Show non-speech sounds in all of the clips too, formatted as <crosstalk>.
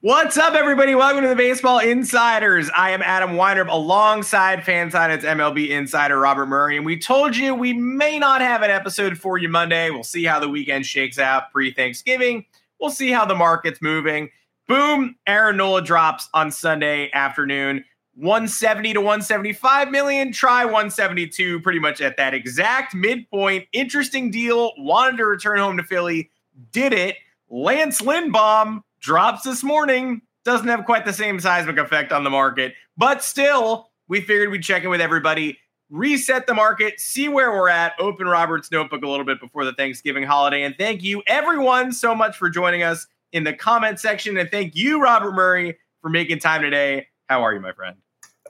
What's up, everybody? Welcome to the Baseball Insiders. I am Adam Weinrib alongside FanSided's MLB insider Robert Murray. And we told you we may not have an episode for you Monday. We'll see how the weekend shakes out pre Thanksgiving. We'll see how the market's moving. Boom, Aaron Nola drops on Sunday afternoon. 170 to 175 million, try 172, pretty much at that exact midpoint. Interesting deal. Wanted to return home to Philly, did it. Lance Lindbaum drops this morning. Doesn't have quite the same seismic effect on the market, but still, we figured we'd check in with everybody, reset the market, see where we're at, open Robert's notebook a little bit before the Thanksgiving holiday. And thank you, everyone, so much for joining us in the comment section. And thank you, Robert Murray, for making time today. How are you, my friend?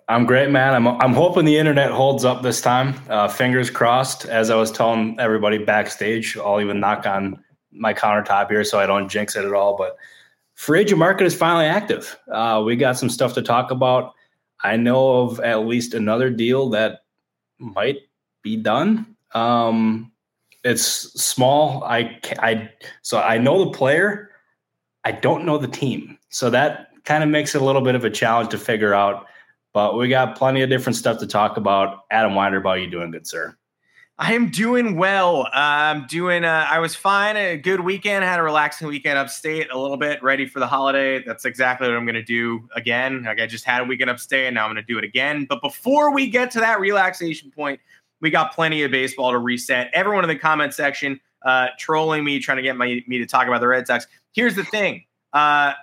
I'm great, man. I'm I'm hoping the internet holds up this time. Uh, fingers crossed. As I was telling everybody backstage, I'll even knock on my countertop here so I don't jinx it at all. But agent market is finally active. Uh, we got some stuff to talk about. I know of at least another deal that might be done. Um, it's small. I, I so I know the player. I don't know the team, so that kind of makes it a little bit of a challenge to figure out. But we got plenty of different stuff to talk about. Adam Weinrib, how you doing, good sir? I am doing well. I'm doing. Uh, I was fine. A good weekend. Had a relaxing weekend upstate. A little bit ready for the holiday. That's exactly what I'm going to do again. Like I just had a weekend upstate, and now I'm going to do it again. But before we get to that relaxation point, we got plenty of baseball to reset. Everyone in the comment section uh, trolling me, trying to get my, me to talk about the Red Sox. Here's the thing. Uh,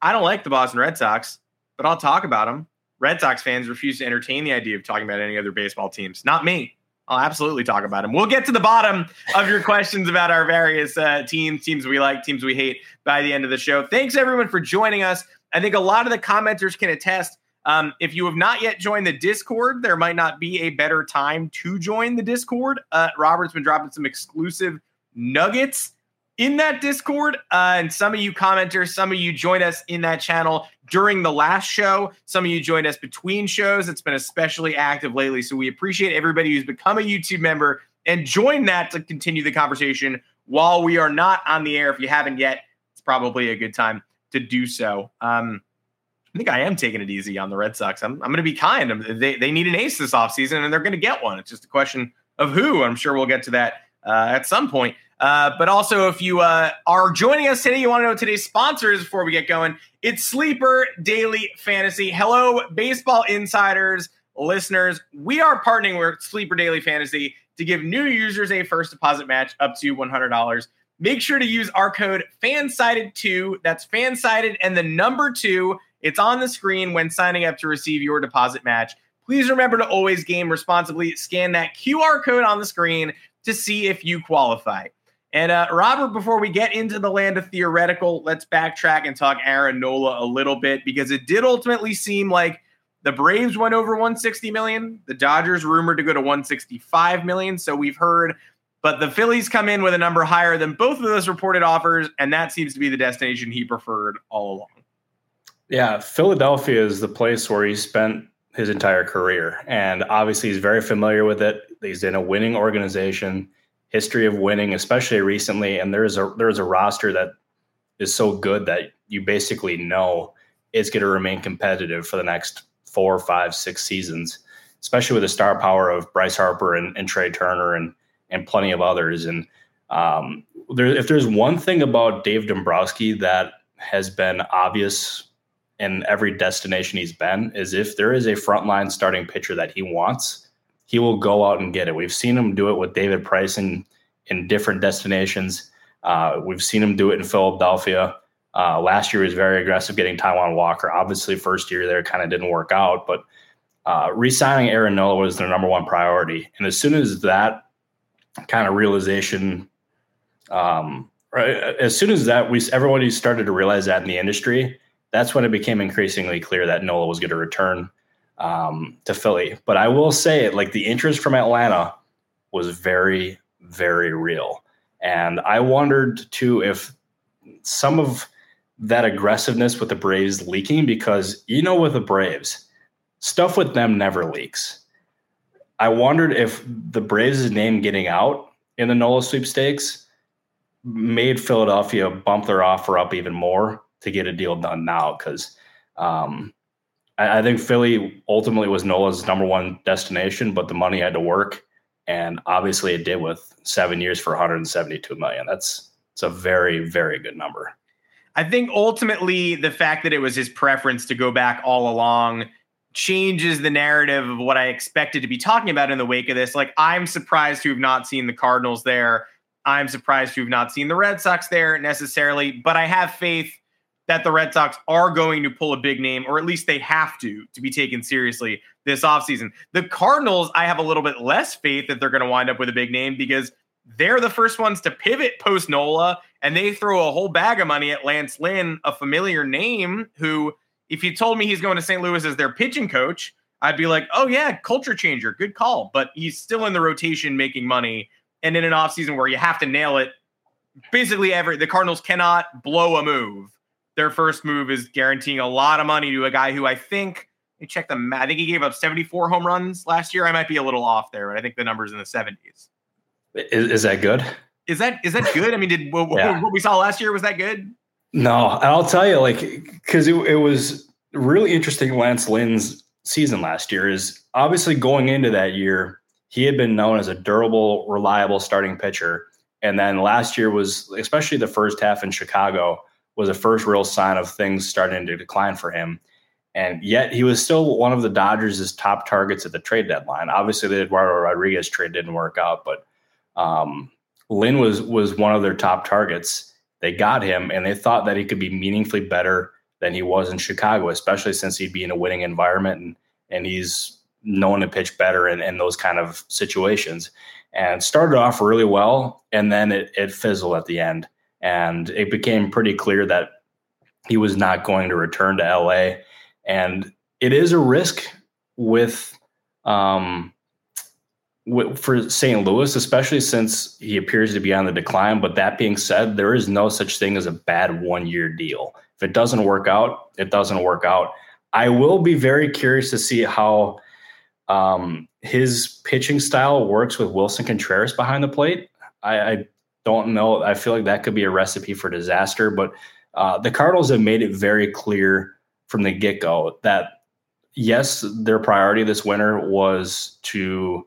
I don't like the Boston Red Sox, but I'll talk about them. Red Sox fans refuse to entertain the idea of talking about any other baseball teams. Not me. I'll absolutely talk about him. We'll get to the bottom of your questions about our various uh, teams, teams we like, teams we hate by the end of the show. Thanks everyone for joining us. I think a lot of the commenters can attest. Um, if you have not yet joined the Discord, there might not be a better time to join the Discord. Uh, Robert's been dropping some exclusive nuggets in that Discord. Uh, and some of you commenters, some of you joined us in that channel during the last show. Some of you joined us between shows. It's been especially active lately. So we appreciate everybody who's become a YouTube member and join that to continue the conversation while we are not on the air. If you haven't yet, it's probably a good time to do so. Um, I think I am taking it easy on the Red Sox. I'm, I'm going to be kind. They, they need an ace this offseason, and they're going to get one. It's just a question of who. I'm sure we'll get to that uh, at some point. Uh, but also, if you uh, are joining us today, you want to know today's sponsors before we get going. It's Sleeper Daily Fantasy. Hello, baseball insiders, listeners. We are partnering with Sleeper Daily Fantasy to give new users a first deposit match up to $100. Make sure to use our code FANSIDED2. That's FANSIDED and the number two. It's on the screen when signing up to receive your deposit match. Please remember to always game responsibly. Scan that QR code on the screen to see if you qualify. And uh, Robert, before we get into the land of theoretical, let's backtrack and talk Aaron Nola a little bit because it did ultimately seem like the Braves went over 160 million. The Dodgers rumored to go to 165 million. So we've heard, but the Phillies come in with a number higher than both of those reported offers, and that seems to be the destination he preferred all along. Yeah, Philadelphia is the place where he spent his entire career, and obviously he's very familiar with it. He's in a winning organization history of winning, especially recently. And there's a there's a roster that is so good that you basically know it's going to remain competitive for the next four, five, six seasons, especially with the star power of Bryce Harper and, and Trea Turner and and plenty of others. And um, there, if there's one thing about Dave Dombrowski that has been obvious in every destination he's been, is if there is a frontline starting pitcher that he wants, he will go out and get it. We've seen him do it with David Price in, in different destinations. Uh, we've seen him do it in Philadelphia. Uh, last year he was very aggressive getting Taijuan Walker. Obviously, first year there kind of didn't work out, but uh, re-signing Aaron Nola was their number one priority. And as soon as that kind of realization, um, right, as soon as that we everybody started to realize that in the industry, that's when it became increasingly clear that Nola was going to return um, to Philly. But I will say, it like the interest from Atlanta was very, very real, and I wondered too if some of that aggressiveness with the Braves leaking because you know with the Braves, stuff with them never leaks. I wondered if the Braves' name getting out in the Nola sweepstakes made Philadelphia bump their offer up even more to get a deal done now because um, I, I, think Philly ultimately was Nola's number one destination, but the money had to work, and obviously it did with seven years for 172 million. That's it's a very very good number. I think ultimately the fact that it was his preference to go back all along changes the narrative of what I expected to be talking about in the wake of this. Like, I'm surprised to have not seen the Cardinals there. I'm surprised to have not seen the Red Sox there necessarily, but I have faith that the Red Sox are going to pull a big name, or at least they have to, to be taken seriously this offseason. The Cardinals, I have a little bit less faith that they're going to wind up with a big name because they're the first ones to pivot post Nola, and they throw a whole bag of money at Lance Lynn, a familiar name who if you told me he's going to St. Louis as their pitching coach, I'd be like, oh, yeah, culture changer. Good call. But he's still in the rotation making money. And in an offseason where you have to nail it, basically every the Cardinals cannot blow a move. Their first move is guaranteeing a lot of money to a guy who I think let me check the I think he gave up 74 home runs last year. I might be a little off there, but I think the number's in the 70s. Is, is that good? Is that is that good? I mean, did what, yeah. what we saw last year was that good? No, I'll tell you, like, because it, it was really interesting. Lance Lynn's season last year is obviously going into that year, he had been known as a durable, reliable starting pitcher. And then last year was, especially the first half in Chicago, was a first real sign of things starting to decline for him. And yet he was still one of the Dodgers' top targets at the trade deadline. Obviously, the Eduardo Rodriguez trade didn't work out, but um, Lynn was was one of their top targets. They got him, and they thought that he could be meaningfully better than he was in Chicago, especially since he'd be in a winning environment and and he's known to pitch better in, in those kind of situations. And started off really well, and then it, it fizzled at the end. And it became pretty clear that he was not going to return to LA. And it is a risk with um, for St. Louis, especially since he appears to be on the decline. But that being said, there is no such thing as a bad one year deal. If it doesn't work out, it doesn't work out. I will be very curious to see how um, his pitching style works with Willson Contreras behind the plate. I, I, don't know. I feel like that could be a recipe for disaster. But uh, the Cardinals have made it very clear from the get go that yes, their priority this winter was to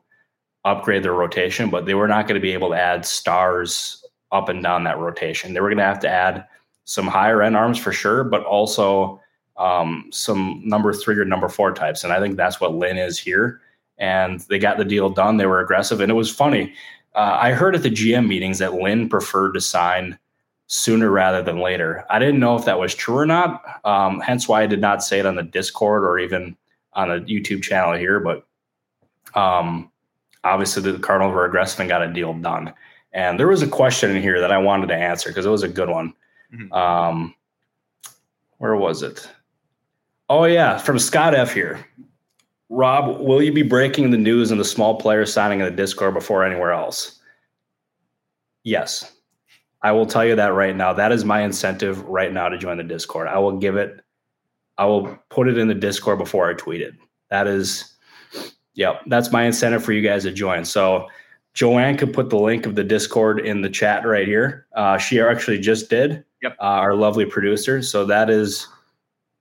upgrade their rotation, but they were not going to be able to add stars up and down that rotation. They were going to have to add some higher end arms for sure, but also um, some number three or number four types. And I think that's what Lynn is here. And they got the deal done. They were aggressive. And it was funny. Uh, I heard at the GM meetings that Lynn preferred to sign sooner rather than later. I didn't know if that was true or not. Um, hence why I did not say it on the Discord or even on the YouTube channel here. But um, obviously the Cardinals were aggressive and got a deal done. And there was a question in here that I wanted to answer because it was a good one. Mm-hmm. Um, where was it? Oh yeah, from Scott F here. Rob, will you be breaking the news and the small player signing in the Discord before anywhere else? Yes. I will tell you that right now. That is my incentive right now to join the Discord. I will give it, I will put it in the Discord before I tweet it. That is Yep, that's my incentive for you guys to join. So Joanne could put the link of the Discord in the chat right here. Uh, she actually just did. Yep. Uh, our lovely producer. So that is,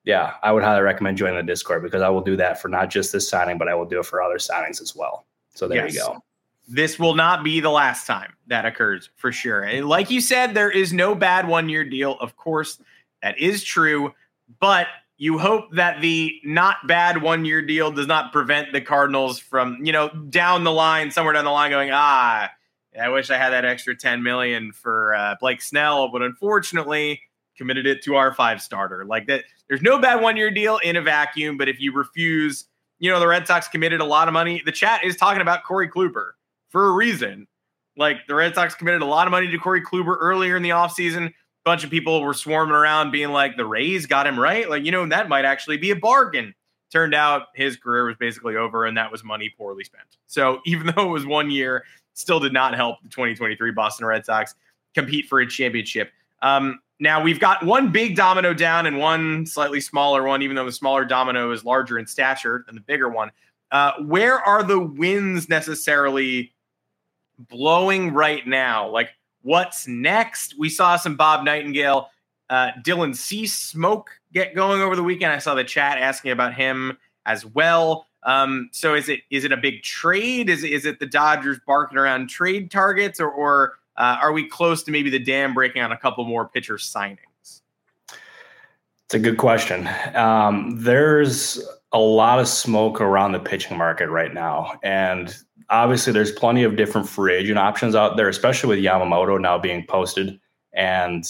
yeah, I would highly recommend joining the Discord because I will do that for not just this signing, but I will do it for other signings as well. So there yes. you go. This will not be the last time that occurs for sure. And like you said, there is no bad one year deal. Of course, that is true. But you hope that the not bad one year deal does not prevent the Cardinals from, you know, down the line, somewhere down the line, going, ah, I wish I had that extra 10 million for uh, Blake Snell, but unfortunately committed it to our five starter. Like that, there's no bad one year deal in a vacuum, but if you refuse, you know, the Red Sox committed a lot of money. The chat is talking about Corey Kluber for a reason. Like the Red Sox committed a lot of money to Corey Kluber earlier in the offseason A bunch of people were swarming around being like, the Rays got him right. Like, you know, that might actually be a bargain. Turned out his career was basically over, and that was money poorly spent. So <laughs> even though it was one year, still did not help the 2023 Boston Red Sox compete for a championship. Um, now we've got one big domino down and one slightly smaller one, even though the smaller domino is larger in stature than the bigger one. Uh, where are the winds necessarily blowing right now? Like, what's next? We saw some Bob Nightingale, uh, Dylan Cease smoke get going over the weekend. I saw the chat asking about him as well. Um, so is it is it a big trade? Is is it the Dodgers barking around trade targets, or, or uh, are we close to maybe the dam breaking on a couple more pitcher signings? It's a good question. Um, there's a lot of smoke around the pitching market right now, and obviously there's plenty of different free agent options out there, especially with Yamamoto now being posted, and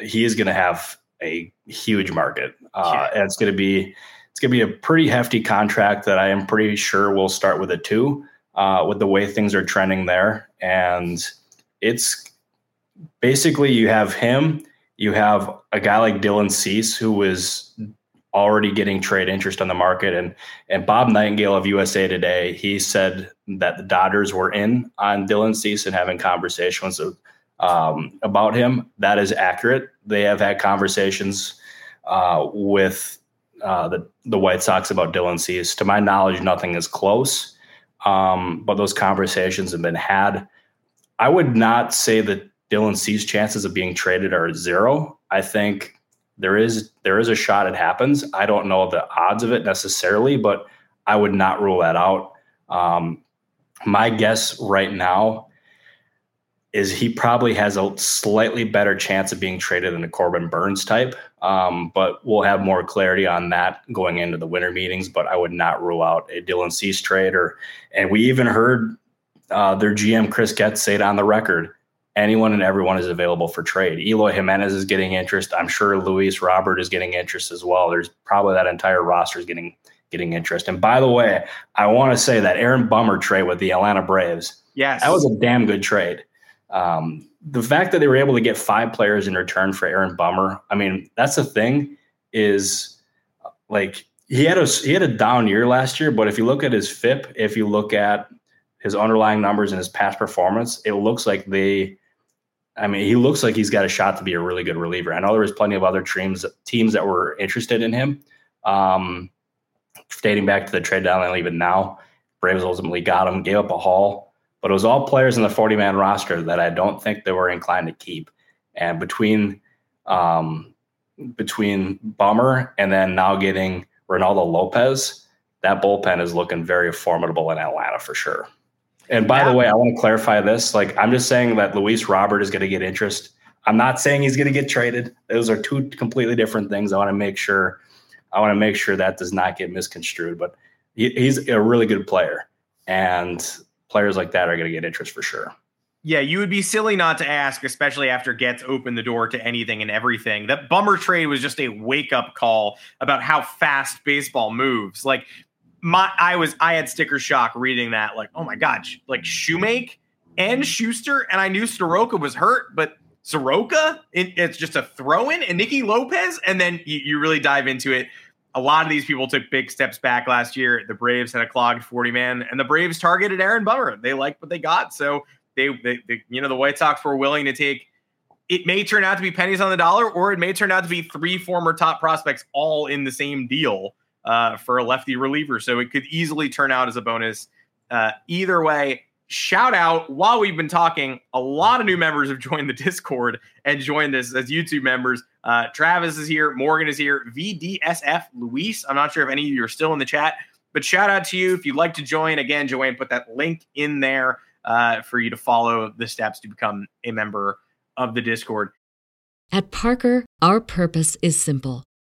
he is going to have a huge market. Uh, and it's going to be it's going to be a pretty hefty contract that I am pretty sure will start with a two uh, with the way things are trending there. And it's basically you have him, you have a guy like Dylan Cease who is already getting trade interest on the market. And and Bob Nightingale of USA Today, he said that the Dodgers were in on Dylan Cease and having conversations um, about him. That is accurate. They have had conversations uh, with uh, the the White Sox about Dylan Cease. To my knowledge, nothing is close, um, but those conversations have been had. I would not say that Dylan Cease's chances of being traded are zero. I think there is there is a shot it happens. I don't know the odds of it necessarily, but I would not rule that out. Um, my guess right now is he probably has a slightly better chance of being traded than a Corbin Burnes type. Um, but we'll have more clarity on that going into the winter meetings. But I would not rule out a Dylan Cease trade. Or, and we even heard uh, their GM Chris Getz say it on the record. Anyone and everyone is available for trade. Eloy Jimenez is getting interest. I'm sure Luis Robert is getting interest as well. There's probably that entire roster is getting getting interest. And by the way, I want to say that Aaron Bummer trade with the Atlanta Braves. Yes, that was a damn good trade. Um, the fact that they were able to get five players in return for Aaron Bummer, I mean, that's the thing is like he had a he had a down year last year, but if you look at his FIP, if you look at his underlying numbers and his past performance, it looks like they I mean, he looks like he's got a shot to be a really good reliever. I know there was plenty of other teams teams that were interested in him. Um, dating back to the trade deadline, even now, Braves ultimately got him, gave up a haul. But it was all players in the 40 man roster that I don't think they were inclined to keep. And between um, between Bummer and then now getting Reynaldo Lopez, that bullpen is looking very formidable in Atlanta for sure. And by yeah. the way, I want to clarify this. Like, I'm just saying that Luis Robert is going to get interest. I'm not saying he's going to get traded. Those are two completely different things. I want to make sure. I want to make sure that does not get misconstrued. But he, he's a really good player, and players like that are going to get interest for sure. Yeah, you would be silly not to ask, especially after Getz opened the door to anything and everything. That Bummer trade was just a wake up call about how fast baseball moves. Like my, I was, I had sticker shock reading that. Like, oh my god, like Shewmake and Shuster, and I knew Soroka was hurt, but Soroka, it, it's just a throw in, and Nicky Lopez, and then you, you really dive into it a lot of these people took big steps back last year. The Braves had a clogged 40 man, and the Braves targeted Aaron Bummer. They liked what they got. So they, they, they, you know, the White Sox were willing to take. It may turn out to be pennies on the dollar, or it may turn out to be three former top prospects all in the same deal uh, for a lefty reliever. So it could easily turn out as a bonus. Uh, either way, shout out while we've been talking, a lot of new members have <laughs> joined the Discord and joined us as YouTube members. Uh, Travis is here, Morgan is here, VDSF, Luis. I'm not sure if any of you are still in the chat, but shout out to you if you'd like to join. Again, Joanne put that link in there uh, for you to follow the steps to become a member of the Discord. At Parker, our purpose is simple.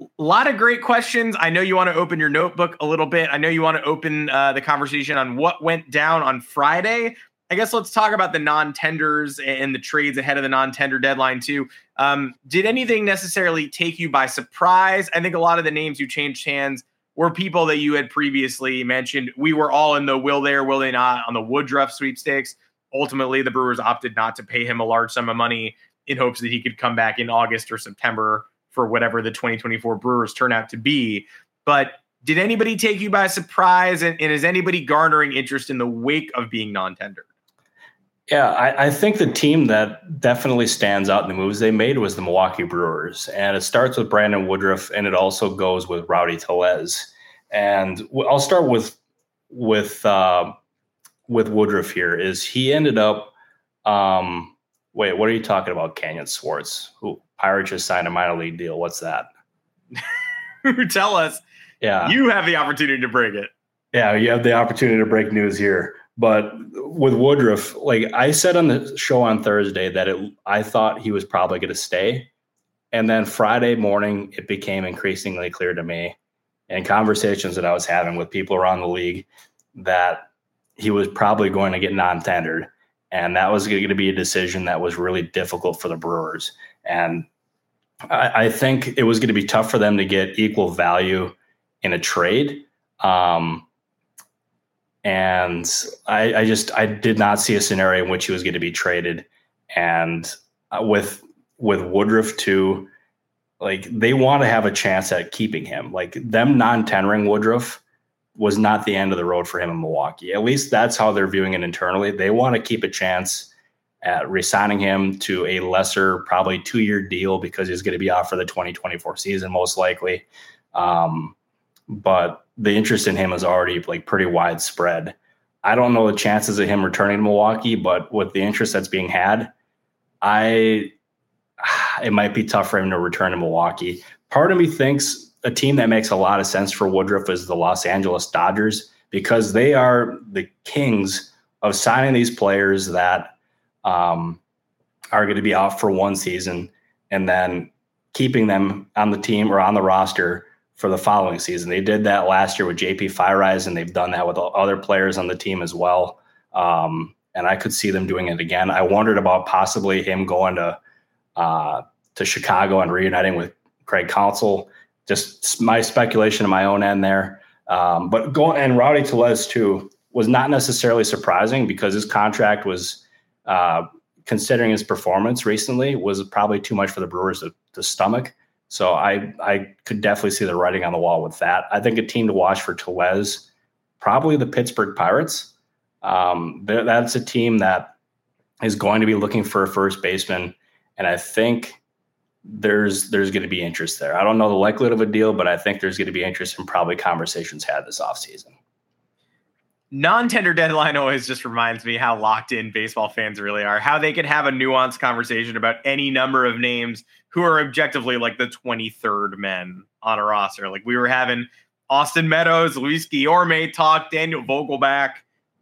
A lot of great questions. I know you want to open your notebook a little bit. I know you want to open uh, the conversation on what went down on Friday. I guess let's talk about the non-tenders and the trades ahead of the non-tender deadline too. Um, did anything necessarily take you by surprise? I think a lot of the names you changed hands were people that you had previously mentioned. We were all in the will they or will they not on the Woodruff sweepstakes. Ultimately, the Brewers opted not to pay him a large sum of money in hopes that he could come back in August or September for whatever the 2024 Brewers turn out to be. But did anybody take you by surprise? And, and is anybody garnering interest in the wake of being non tender? Yeah, I, I, think the team that definitely stands out in the moves they made was the Milwaukee Brewers. And it starts with Brandon Woodruff and it also goes with Rowdy Tellez. And I'll start with with uh, with Woodruff here is he ended up um, wait, what are you talking about, Canyon Swartz? Who Pirates just signed a minor league deal. What's that? <laughs> Tell us. Yeah. You have the opportunity to break it. Yeah, you have the opportunity to break news here. But with Woodruff, like I said on the show on Thursday that it, I thought he was probably going to stay. And then Friday morning, it became increasingly clear to me and conversations that I was having with people around the league that he was probably going to get non tendered. And that was going to be a decision that was really difficult for the Brewers. And I, I think it was going to be tough for them to get equal value in a trade. Um, and I, I, just I did not see a scenario in which he was going to be traded. And uh, with with Woodruff too, like they want to have a chance at keeping him. Like them non tendering Woodruff was not the end of the road for him in Milwaukee. At least that's how they're viewing it internally. They want to keep a chance at resigning him to a lesser, probably two year deal because he's going to be out for the 2024 season, most likely. Um, but the interest in him is already like pretty widespread. I don't know the chances of him returning to Milwaukee, but with the interest that's being had, I <sighs> it might be tough for him to return to Milwaukee. Part of me thinks a team that makes a lot of sense for Woodruff is the Los Angeles Dodgers because they are the kings of signing these players that um, are going to be out for one season and then keeping them on the team or on the roster for the following season. They did that last year with JP Feyereisen, and they've done that with other players on the team as well. Um, and I could see them doing it again. I wondered about possibly him going to uh, to Chicago and reuniting with Craig Counsell just my speculation on my own end there. Um, but going and Rowdy Tellez too was not necessarily surprising because his contract was, uh, considering his performance recently, was probably too much for the Brewers to, to stomach. So I I could definitely see the writing on the wall with that. I think a team to watch for Tellez, probably the Pittsburgh Pirates. Um, that's a team that is going to be looking for a first baseman, and I think there's there's going to be interest there. I don't know the likelihood of a deal, but I think there's going to be interest and probably conversations had this offseason. Non-tender deadline always just reminds me how locked in baseball fans really are. How they can have a nuanced conversation about any number of names who are objectively like the 23rd men on a roster. Like we were having Austin Meadows, Luis Guillorme talk, Daniel Vogelbach,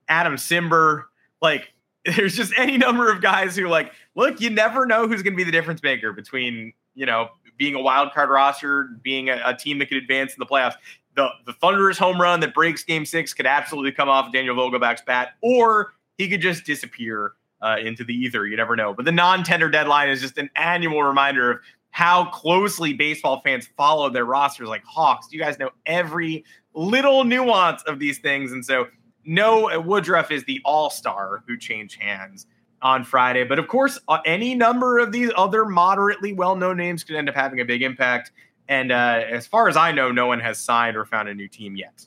Adam Cimber. Like <laughs> there's just any number of guys who like look you never know who's going to be the difference maker between you know being a wild card roster being a, a, team that could advance in the playoffs. The the thunderous home run that breaks game six could absolutely come off daniel vogelbach's bat or he could just disappear uh, into the ether. You never know. But the non-tender deadline is just an annual reminder of how closely baseball fans follow their rosters like hawks. You guys know every little nuance of these things. And so no, Woodruff is the all star who changed hands on Friday. But of course, uh, any number of these other moderately well known names could end up having a big impact. And uh, as far as I know, no one has signed or found a new team yet.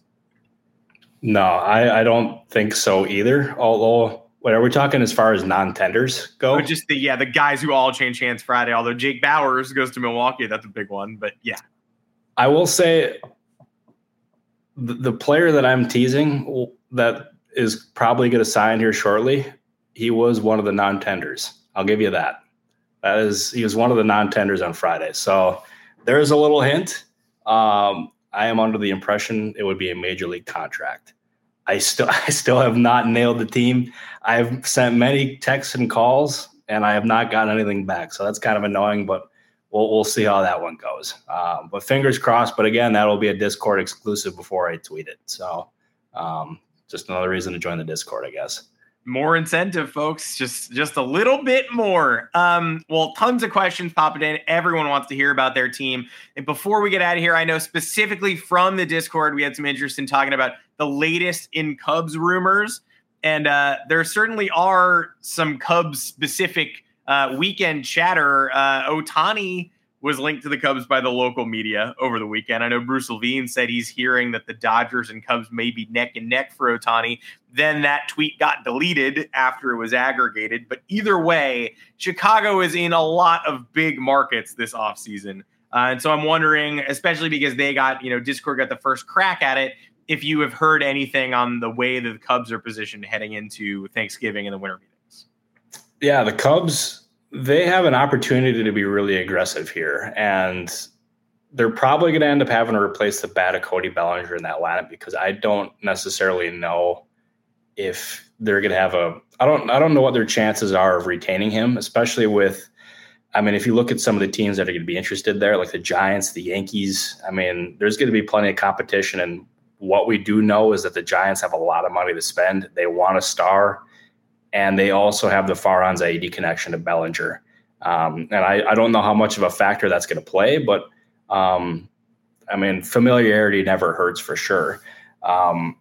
No, I, I don't think so either. Although, what are we talking as far as non tenders go? Oh, just the yeah, the guys who all change hands Friday. Although Jake Bauers goes to Milwaukee, that's a big one. But yeah, I will say the, the player that I'm teasing that is probably going to sign here shortly, he was one of the non-tenders. I'll give you that. That is, he was one of the non-tenders on Friday. So there's a little hint. Um, I am under the impression it would be a major league contract. I still, <laughs> I still have not nailed the team. I've sent many texts and calls, and I have not gotten anything back. So that's kind of annoying. But we'll we'll see how that one goes. Um, but fingers crossed. But again, that'll be a Discord exclusive before I tweet it. So um, just another reason to join the Discord, I guess more incentive folks just just a little bit more. Um well tons of questions popping in. Everyone wants to hear about their team. And before we get out of here i know specifically from the discord we had some interest in talking about the latest in cubs rumors. And uh there certainly are some cubs specific uh weekend chatter. Uh ohtani was linked to the Cubs by the local media over the weekend. I know Bruce Levine said he's hearing that the Dodgers and Cubs may be neck and neck for Ohtani. Then that tweet got deleted after it was aggregated. But either way, Chicago is in a lot of big markets this offseason. Uh, and so I'm wondering, especially because they got, you know, Discord got the first crack at it, if you have heard anything on the way that the Cubs are positioned heading into Thanksgiving and the winter meetings. Yeah, the Cubs they have an opportunity to be really aggressive here. And they're probably going to end up having to replace the bat of Cody Bellinger in that lineup because I don't necessarily know if they're going to have a. I don't. I don't know what their chances are of retaining him, especially with. I mean, if you look at some of the teams that are going to be interested there, like the Giants, the Yankees. I mean, there's going to be plenty of competition, and what we do know is that the Giants have a lot of money to spend. They want a star and they also have the Farhan Zaidi connection to Bellinger. Um, and I, I, don't know how much of a factor that's going to play, but um, I mean, familiarity never hurts for sure. Um,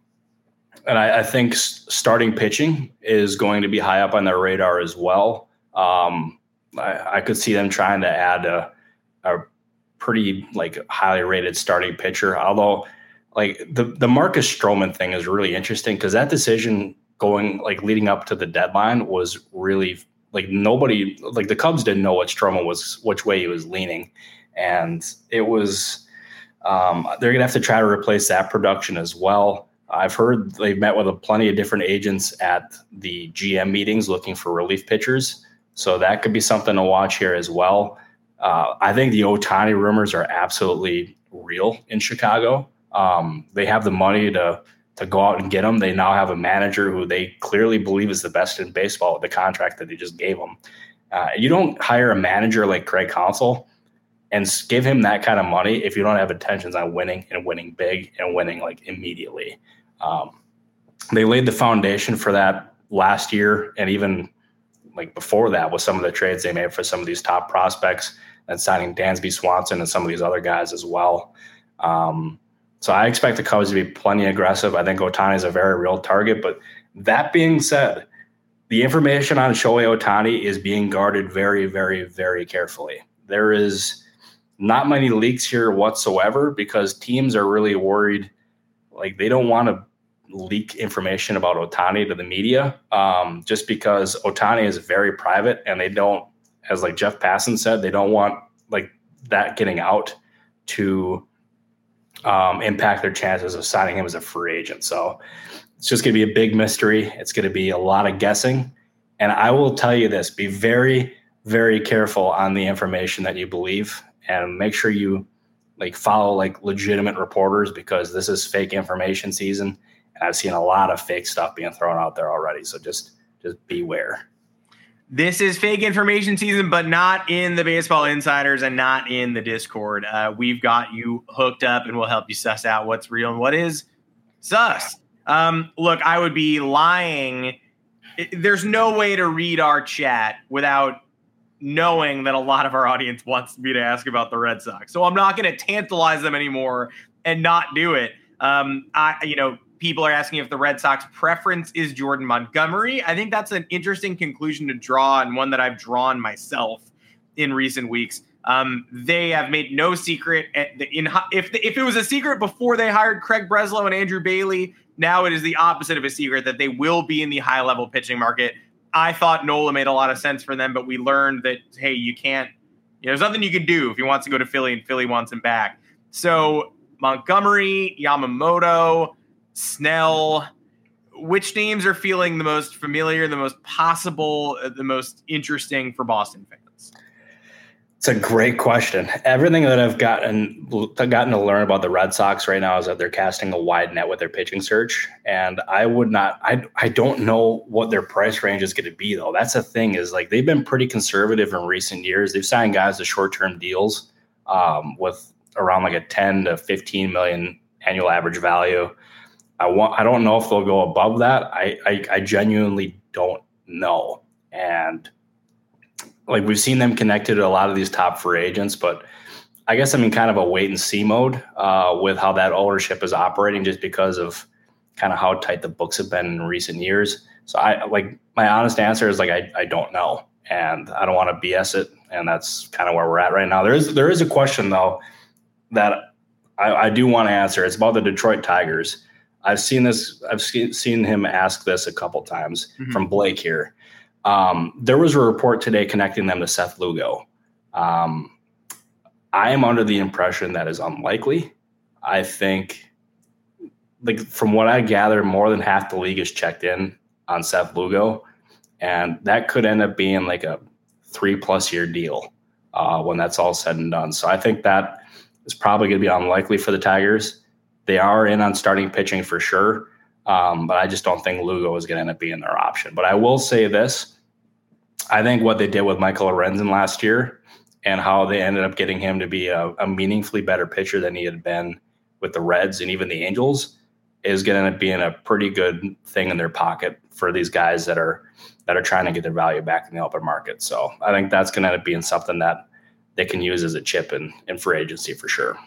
and I, I, think starting pitching is going to be high up on their radar as well. Um, I, I, could see them trying to add a, a pretty like highly rated starting pitcher, although like the the Marcus Stroman thing is really interesting because that decision going like leading up to the deadline was really like nobody like the Cubs didn't know what Stroman was which way he was leaning, and it was um, they're gonna have to try to replace that production as well. I've heard they've met with a plenty of different agents at the GM meetings looking for relief pitchers, so that could be something to watch here as well. Uh, I think the Ohtani rumors are absolutely real in Chicago. Um, they have the money to to go out and get him. They now have a manager who they clearly believe is the best in baseball with the contract that they just gave him. Uh, you don't hire a manager like Craig Counsell and give him that kind of money if you don't have intentions on winning and winning big and winning like immediately. Um, they laid the foundation for that last year and even like before that with some of the trades they made for some of these top prospects and signing Dansby Swanson and some of these other guys as well. Um, so I expect the Cubs to be plenty aggressive. I think Ohtani is a very real target. But that being said, the information on Shohei Ohtani is being guarded very, very, very carefully. There is not many leaks here whatsoever because teams are really worried. Like they don't want to leak information about Ohtani to the media um, just because Ohtani is very private and they don't, as like Jeff Passan said, they don't want like that getting out to um, impact their chances of signing him as a free agent. So it's just going to be a big mystery. It's going to be a lot of guessing. And I will tell you this be very, very careful on the information that you believe and make sure you like follow like legitimate reporters because this is fake information season and I've seen a lot of fake stuff being thrown out there already. So just just beware. This is fake information season, but not in the baseball insiders and not in the Discord. Uh, we've got you hooked up and we'll help you suss out what's real and what is sus. Um, look, I would be lying. There's no way to read our chat without knowing that a lot of our audience wants me to ask about the Red Sox. So I'm not going to tantalize them anymore and not do it. Um, I, you know, people are asking if the Red Sox preference is Jordan Montgomery. I think that's an interesting conclusion to draw and one that I've drawn myself in recent weeks. Um, they have made no secret in if if it was a secret before they hired Craig Breslow and Andrew Bailey, now it is the opposite of a secret that they will be in the high level pitching market. I thought Nola made a lot of sense for them, but we learned that hey, you can't. You know, there's nothing you can do if he wants to go to Philly and Philly wants him back. So Montgomery, Yamamoto, Snell. Which names are feeling the most familiar, the most possible, uh, the most interesting for Boston fans? It's a great question. Everything that I've gotten gotten to learn about the Red Sox right now is that they're casting a wide net with their pitching search, and I would not. I I don't know what their price range is going to be though. That's the thing is like they've been pretty conservative in recent years. They've signed guys to short term deals um, with around like a ten to fifteen million annual average value. I want. I don't know if they'll go above that. I I, I genuinely don't know, and like we've seen them connected to a lot of these top free agents, but I guess I'm in kind of a wait and see mode uh, with how that ownership is operating, just because of kind of how tight the books have been in recent years. So I like my honest answer is like I, I don't know, and I don't want to BS it, and that's kind of where we're at right now. There is there is a question though that I, I do want to answer. It's about the Detroit Tigers. I've seen this. I've seen him ask this a couple times mm-hmm. from Blake here. Um, there was a report today connecting them to Seth Lugo. Um, I am under the impression that is unlikely. I think, like from what I gather, more than half the league is checked in on Seth Lugo, and that could end up being like a three plus year deal uh, when that's all said and done. So I think that is probably going to be unlikely for the Tigers. They are in on starting pitching for sure. Um, but I just don't think Lugo is going to end up being their option. But I will say this I think what they did with Michael Lorenzen last year and how they ended up getting him to be a, a meaningfully better pitcher than he had been with the Reds and even the Angels is going to end up being a pretty good thing in their pocket for these guys that are that are trying to get their value back in the open market. So I think that's going to end up being something that they can use as a chip in, in free agency for sure.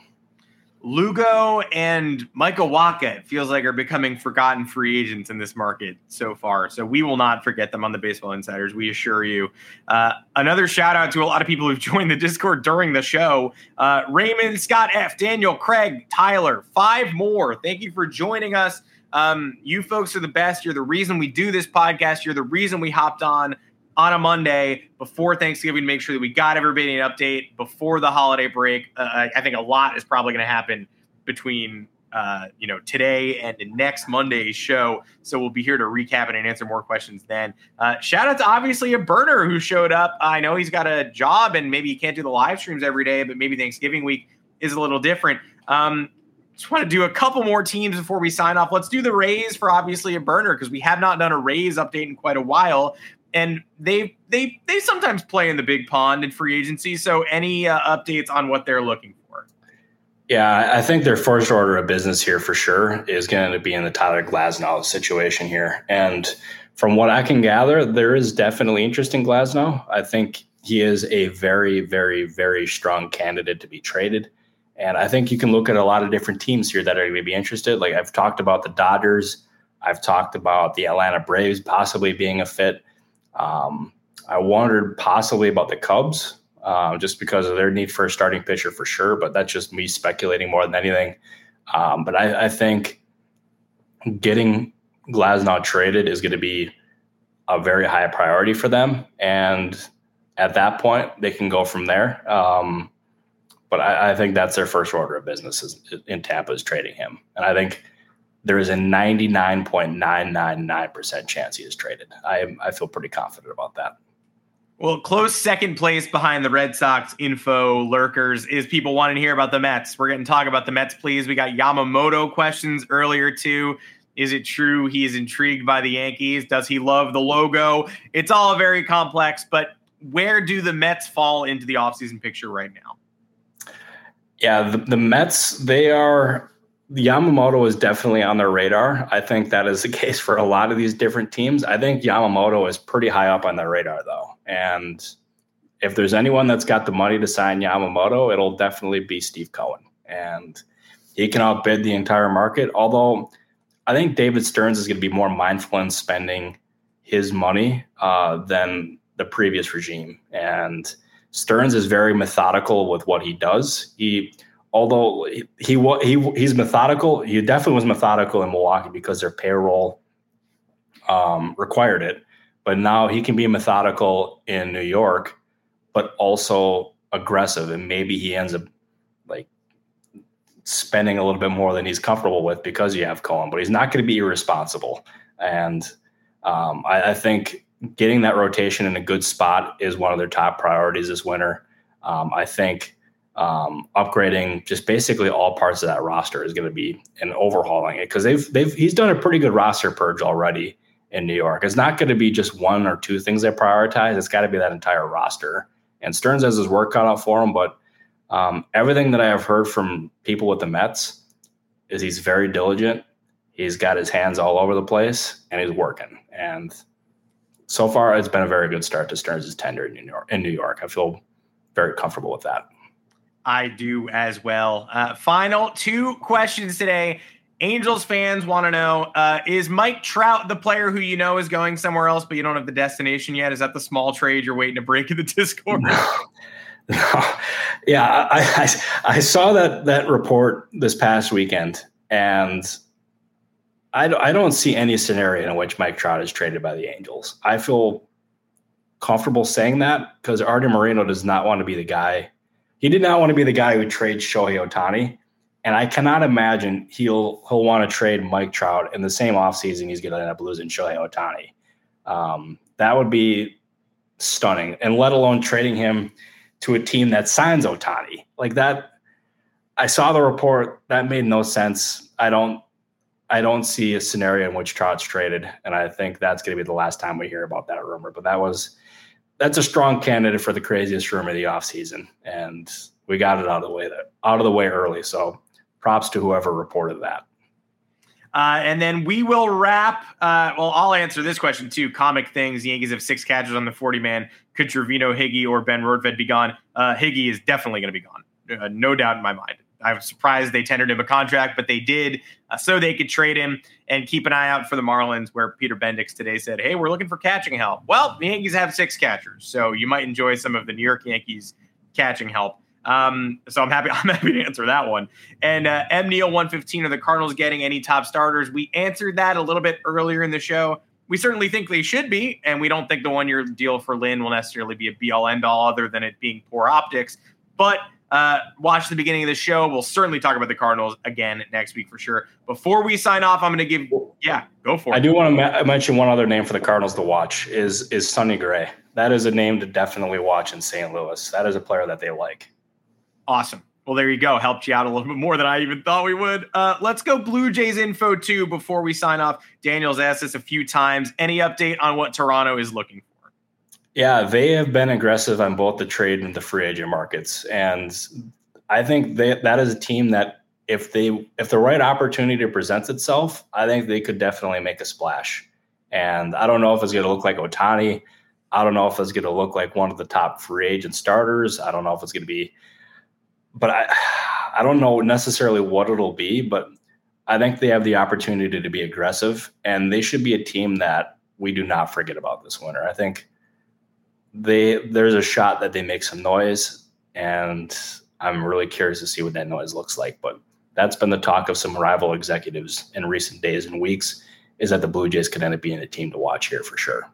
Lugo and Michael Wacha, it feels like, are becoming forgotten free agents in this market so far. So we will not forget them on the Baseball Insiders, we assure you. Uh, another shout out to a lot of people who've <laughs> joined the Discord during the show uh, Raymond, Scott F., Daniel, Craig, Tyler, five more. Thank you for joining us. Um, you folks are the best. You're the reason we do this podcast. You're the reason we hopped on on a Monday before Thanksgiving to make sure that we got everybody an update before the holiday break. Uh, I think a lot is probably going to happen between uh, you know today and next Monday's show. So we'll be here to recap it and answer more questions then. Uh, shout out to obviously a burner who showed up. I know he's got a job and maybe he can't do the live streams every day, but maybe Thanksgiving week is a little different. Um, just want to do a couple more teams before we sign off. Let's do the Rays for obviously a burner because we have not done a Rays update in quite a while and they they they sometimes play in the big pond in free agency. So any uh, updates on what they're looking for? Yeah, I think their first order of business here for sure is going to be in the Tyler Glasnow situation here. And from what I can gather, there is definitely interest in Glasnow. I think he is a very, very, very strong candidate to be traded. And I think you can look at a lot of different teams here that are going to be interested. Like I've talked about the Dodgers, I've talked about the Atlanta Braves possibly being a fit. Um, I wondered possibly about the Cubs, uh, just because of their need for a starting pitcher for sure. But that's just me speculating more than anything. Um, but I, I, think getting Glasnow traded is going to be a very high priority for them, and at that point, they can go from there. Um, but I, I, think that's their first order of business is, in Tampa is trading him, and I think there is a 99.999% chance he is traded. I I feel pretty confident about that. Well, close second place behind the Red Sox info lurkers is people wanting to hear about the Mets. We're going to talk about the Mets, please. We got Yamamoto questions earlier, too. Is it true he is intrigued by the Yankees? Does he love the logo? It's all very complex, but where do the Mets fall into the offseason picture right now? Yeah, the, the Mets, they are Yamamoto is definitely on their radar. I think that is the <laughs> case for a lot of these different teams. I think Yamamoto is pretty high up on their radar, though. And if there's anyone that's got the money to sign Yamamoto, it'll definitely be Steve Cohen. And he can outbid the entire market. Although I think David Stearns is going to be more mindful in spending his money uh, than the previous regime. And Stearns is very methodical with what he does. He although he, he he's methodical, he definitely was methodical in Milwaukee because their payroll um, required it. But now he can be methodical in New York, but also aggressive, and maybe he ends up like spending a little bit more than he's comfortable with because you have Cohen. But he's not going to be irresponsible, and um, I, I think getting that rotation in a good spot is one of their top priorities this winter. Um, I think um, upgrading just basically all parts of that roster is going to be and overhauling it because they've they've he's done a pretty good roster purge already in New York. It's not going to be just one or two things they prioritize. It's got to be that entire roster. And Stearns has his work cut out for him, but um, everything that I have heard from people with the Mets is he's very diligent. He's got his hands all over the place, and he's working. And so far, it's been a very good start to Stearns' tenure in New York. In New York, I feel very comfortable with that. I do as well. Uh, final two questions today. Angels fans want to know uh, Is Mike Trout the player who you know is going somewhere else, but you don't have the destination yet? Is that the small trade you're waiting to break in the <laughs> Discord? No. no. <laughs> Yeah, I, I, I, saw that, that report this past weekend, and I, I don't see any scenario in which Mike Trout is traded by the Angels. I feel comfortable saying that because Arte Moreno does not want to be the guy. He did not want to be the guy who trades Shohei Ohtani and I cannot imagine he'll he'll want to trade Mike Trout in the same offseason he's going to end up losing Shohei Ohtani. Um, that would be stunning, and let alone trading him to a team that signs Ohtani like that. I saw the report that made no sense. I don't I don't see a scenario in which Trout's traded, and I think that's going to be the last time we hear about that rumor. But that was that's a strong candidate for the craziest rumor of the offseason, and we got it out of the way out of the way early. So props to whoever reported that. Uh, and then we will wrap. Uh, well, I'll answer this question too. Comic things. The Yankees have six catchers on the 40 man. Could Trevino, Higgy, or Ben Rortvedt be gone? Uh, Higgy is definitely going to be gone. Uh, no doubt in my mind. I was surprised they tendered him a contract, but they did uh, so they could trade him and keep an eye out for the Marlins, where Peter Bendix today said, Hey, we're looking for catching help. Well, the Yankees have six catchers, so you might enjoy some of the New York Yankees catching help. Um, so I'm happy. <laughs> I'm happy to answer that one. And uh, M Neal 115 are the Cardinals getting any top starters? We answered that a little bit earlier in the show. We certainly think they should be, and we don't think the one year deal for Lynn will necessarily be a be all end all, other than it being poor optics. But uh, watch the beginning of the show. We'll certainly talk about the Cardinals again next week for sure. Before we sign off, I'm going to give. Yeah, go for it. I do want to ma- mention one other name for the Cardinals to watch is is Sonny Gray. That is a name to definitely watch in St. Louis. That is a player that they like. Awesome. Well, there you go. Helped you out a little bit more than I even thought we would. Uh, let's go Blue Jays info too before we sign off. Daniel's asked us a few times. Any update on what Toronto is looking for? Yeah, they have been aggressive on both the trade and the free agent markets, and I think they, that is a team that if they if the right opportunity presents itself, I think they could definitely make a splash. And I don't know if it's going to look like Ohtani. I don't know if it's going to look like one of the top free agent starters. I don't know if it's going to be but I <sighs> I don't know necessarily what it'll be, but I think they have the opportunity to be aggressive, and they should be a team that we do not forget about this winter. I think they there's a shot that they make some noise, and I'm really curious to see what that noise looks like. But that's been the talk of some rival executives in recent days and weeks is that the Blue Jays could end up being a team to watch here for sure.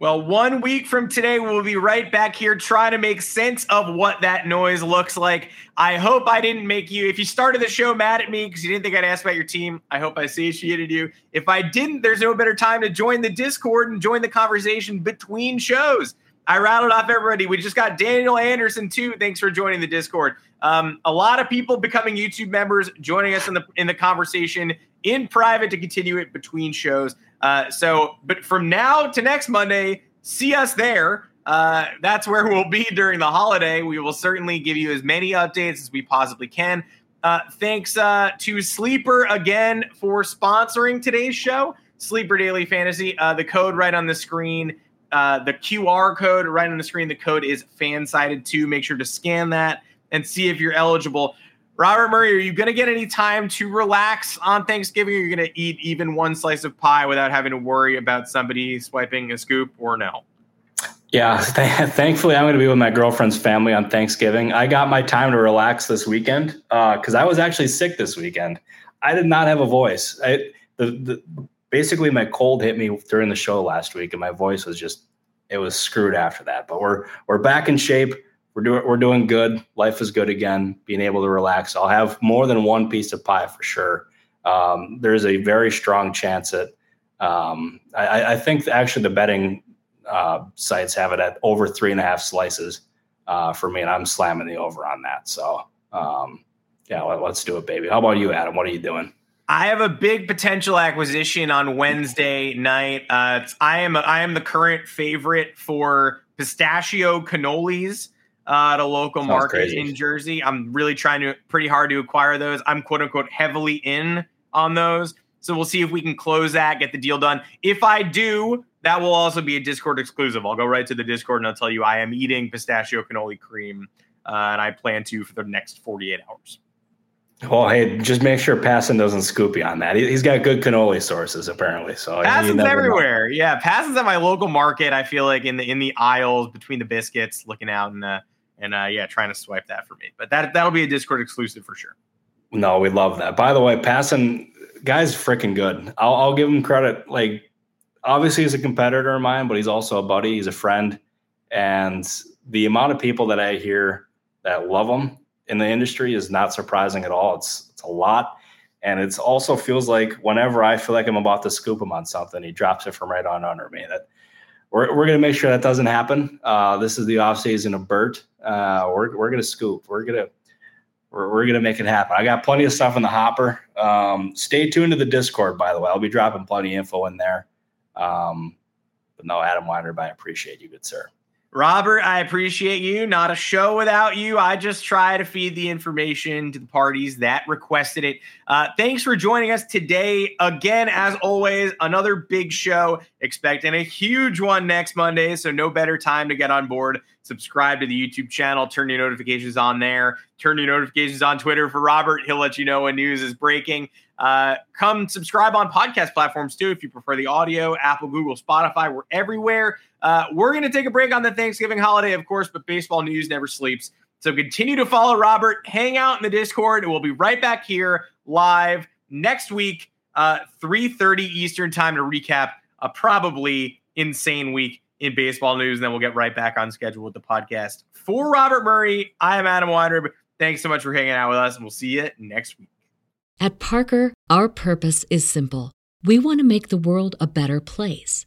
Well, one week from today, we'll be right back here trying to make sense of what that noise looks like. I hope I didn't make you, if you started the show mad at me because you didn't think I'd ask about your team, I hope I satiated you. If I didn't, there's no better time to join the Discord and join the conversation between shows. I rattled off everybody. We just got Daniel Anderson too. Thanks for joining the Discord. Um, a lot of people becoming YouTube members, joining us in the in the conversation in private to continue it between shows. Uh, so, but from now to next Monday, see us there. Uh, that's where we'll be during the holiday. We will certainly give you as many updates as we possibly can. Uh, thanks uh, to Sleeper again for sponsoring today's show, Sleeper Daily Fantasy. Uh, the code right on the screen, uh, the QR code right on the screen. The code is FanSided too. Make sure to scan that and see if you're eligible. Robert Murray, are you going to get any time to relax on Thanksgiving? Are you going to eat even one slice of pie without having to worry about somebody swiping a scoop or no? Yeah, <laughs> th- thankfully, I'm going to be with my girlfriend's family on Thanksgiving. I got my time to relax this weekend because uh, I was actually sick this weekend. I did not have a voice. I, the, the, basically, my cold hit me during the show last week, and my voice was just it was screwed after that. But we're we're back in shape we're doing we're doing good. Life is good again. Being able to relax. I'll have more than one piece of pie for sure. Um, there's a very strong chance that um, I, I, think actually the betting uh, sites have it at over three and a half slices uh, for me, and I'm slamming the over on that. So, um, yeah, let, us do it, baby. How about you, Adam? What are you doing? I have a big potential acquisition on Wednesday night. Uh, I am I am the current favorite for pistachio cannolis uh, at a local Sounds market crazy. in Jersey. I'm really trying to pretty hard to acquire those. I'm quote unquote heavily in on those. So we'll see if we can close that, get the deal done. If I do, that will also be a Discord exclusive. I'll go right to the Discord and I'll tell you I am eating pistachio cannoli cream, uh, and I plan to for the next 48 hours. Well, hey, just make sure Passan doesn't scoop you on that. He, has got good cannoli sources apparently. So Passan's everywhere. Know. Yeah, Passan's at my local market. I feel like in the in the aisles between the biscuits, looking out and uh, and uh, yeah, trying to swipe that for me. But that that'll be a Discord exclusive for sure. No, we love that. By the way, Passan guy's freaking good. I'll, I'll give him credit. Like obviously he's a competitor of mine, but he's also a buddy. He's a friend, and the amount of people that I hear that love him in the industry is not surprising at all. It's it's a lot. And it also feels like whenever I feel like I'm about to scoop him on something, he drops it from right on under me. That we're, we're going to make sure that doesn't happen. Uh, this is the off season of Bert. Uh, we're we're going to scoop. We're going to we're, we're going to make it happen. I got plenty of stuff in the hopper. Um, stay tuned to the Discord, by the way. I'll be dropping plenty of info in there. Um, but no, Adam Weinrib, I appreciate you, good sir. Robert, I appreciate you. Not a show without you. I just try to feed the information to the parties that requested it. Uh, thanks for joining us today. Again, as always, another big show. Expecting a huge one next Monday. So, no better time to get on board. Subscribe to the YouTube channel, turn your notifications on there, turn your notifications on Twitter for Robert. He'll let you know when news is breaking. Uh, come subscribe on podcast platforms too if you prefer the audio, Apple, Google, Spotify. We're everywhere. Uh, we're going to take a break on the Thanksgiving holiday, of course, but baseball news never sleeps. So continue to follow Robert, hang out in the Discord, and we'll be right back here live next week, uh, 3.30 Eastern time to recap a probably insane week in baseball news. And then we'll get right back on schedule with the podcast. For Robert Murray, I am Adam Weinrib. Thanks so much for hanging out with us, and we'll see you next week. At Parker, our purpose is simple. We want to make the world a better place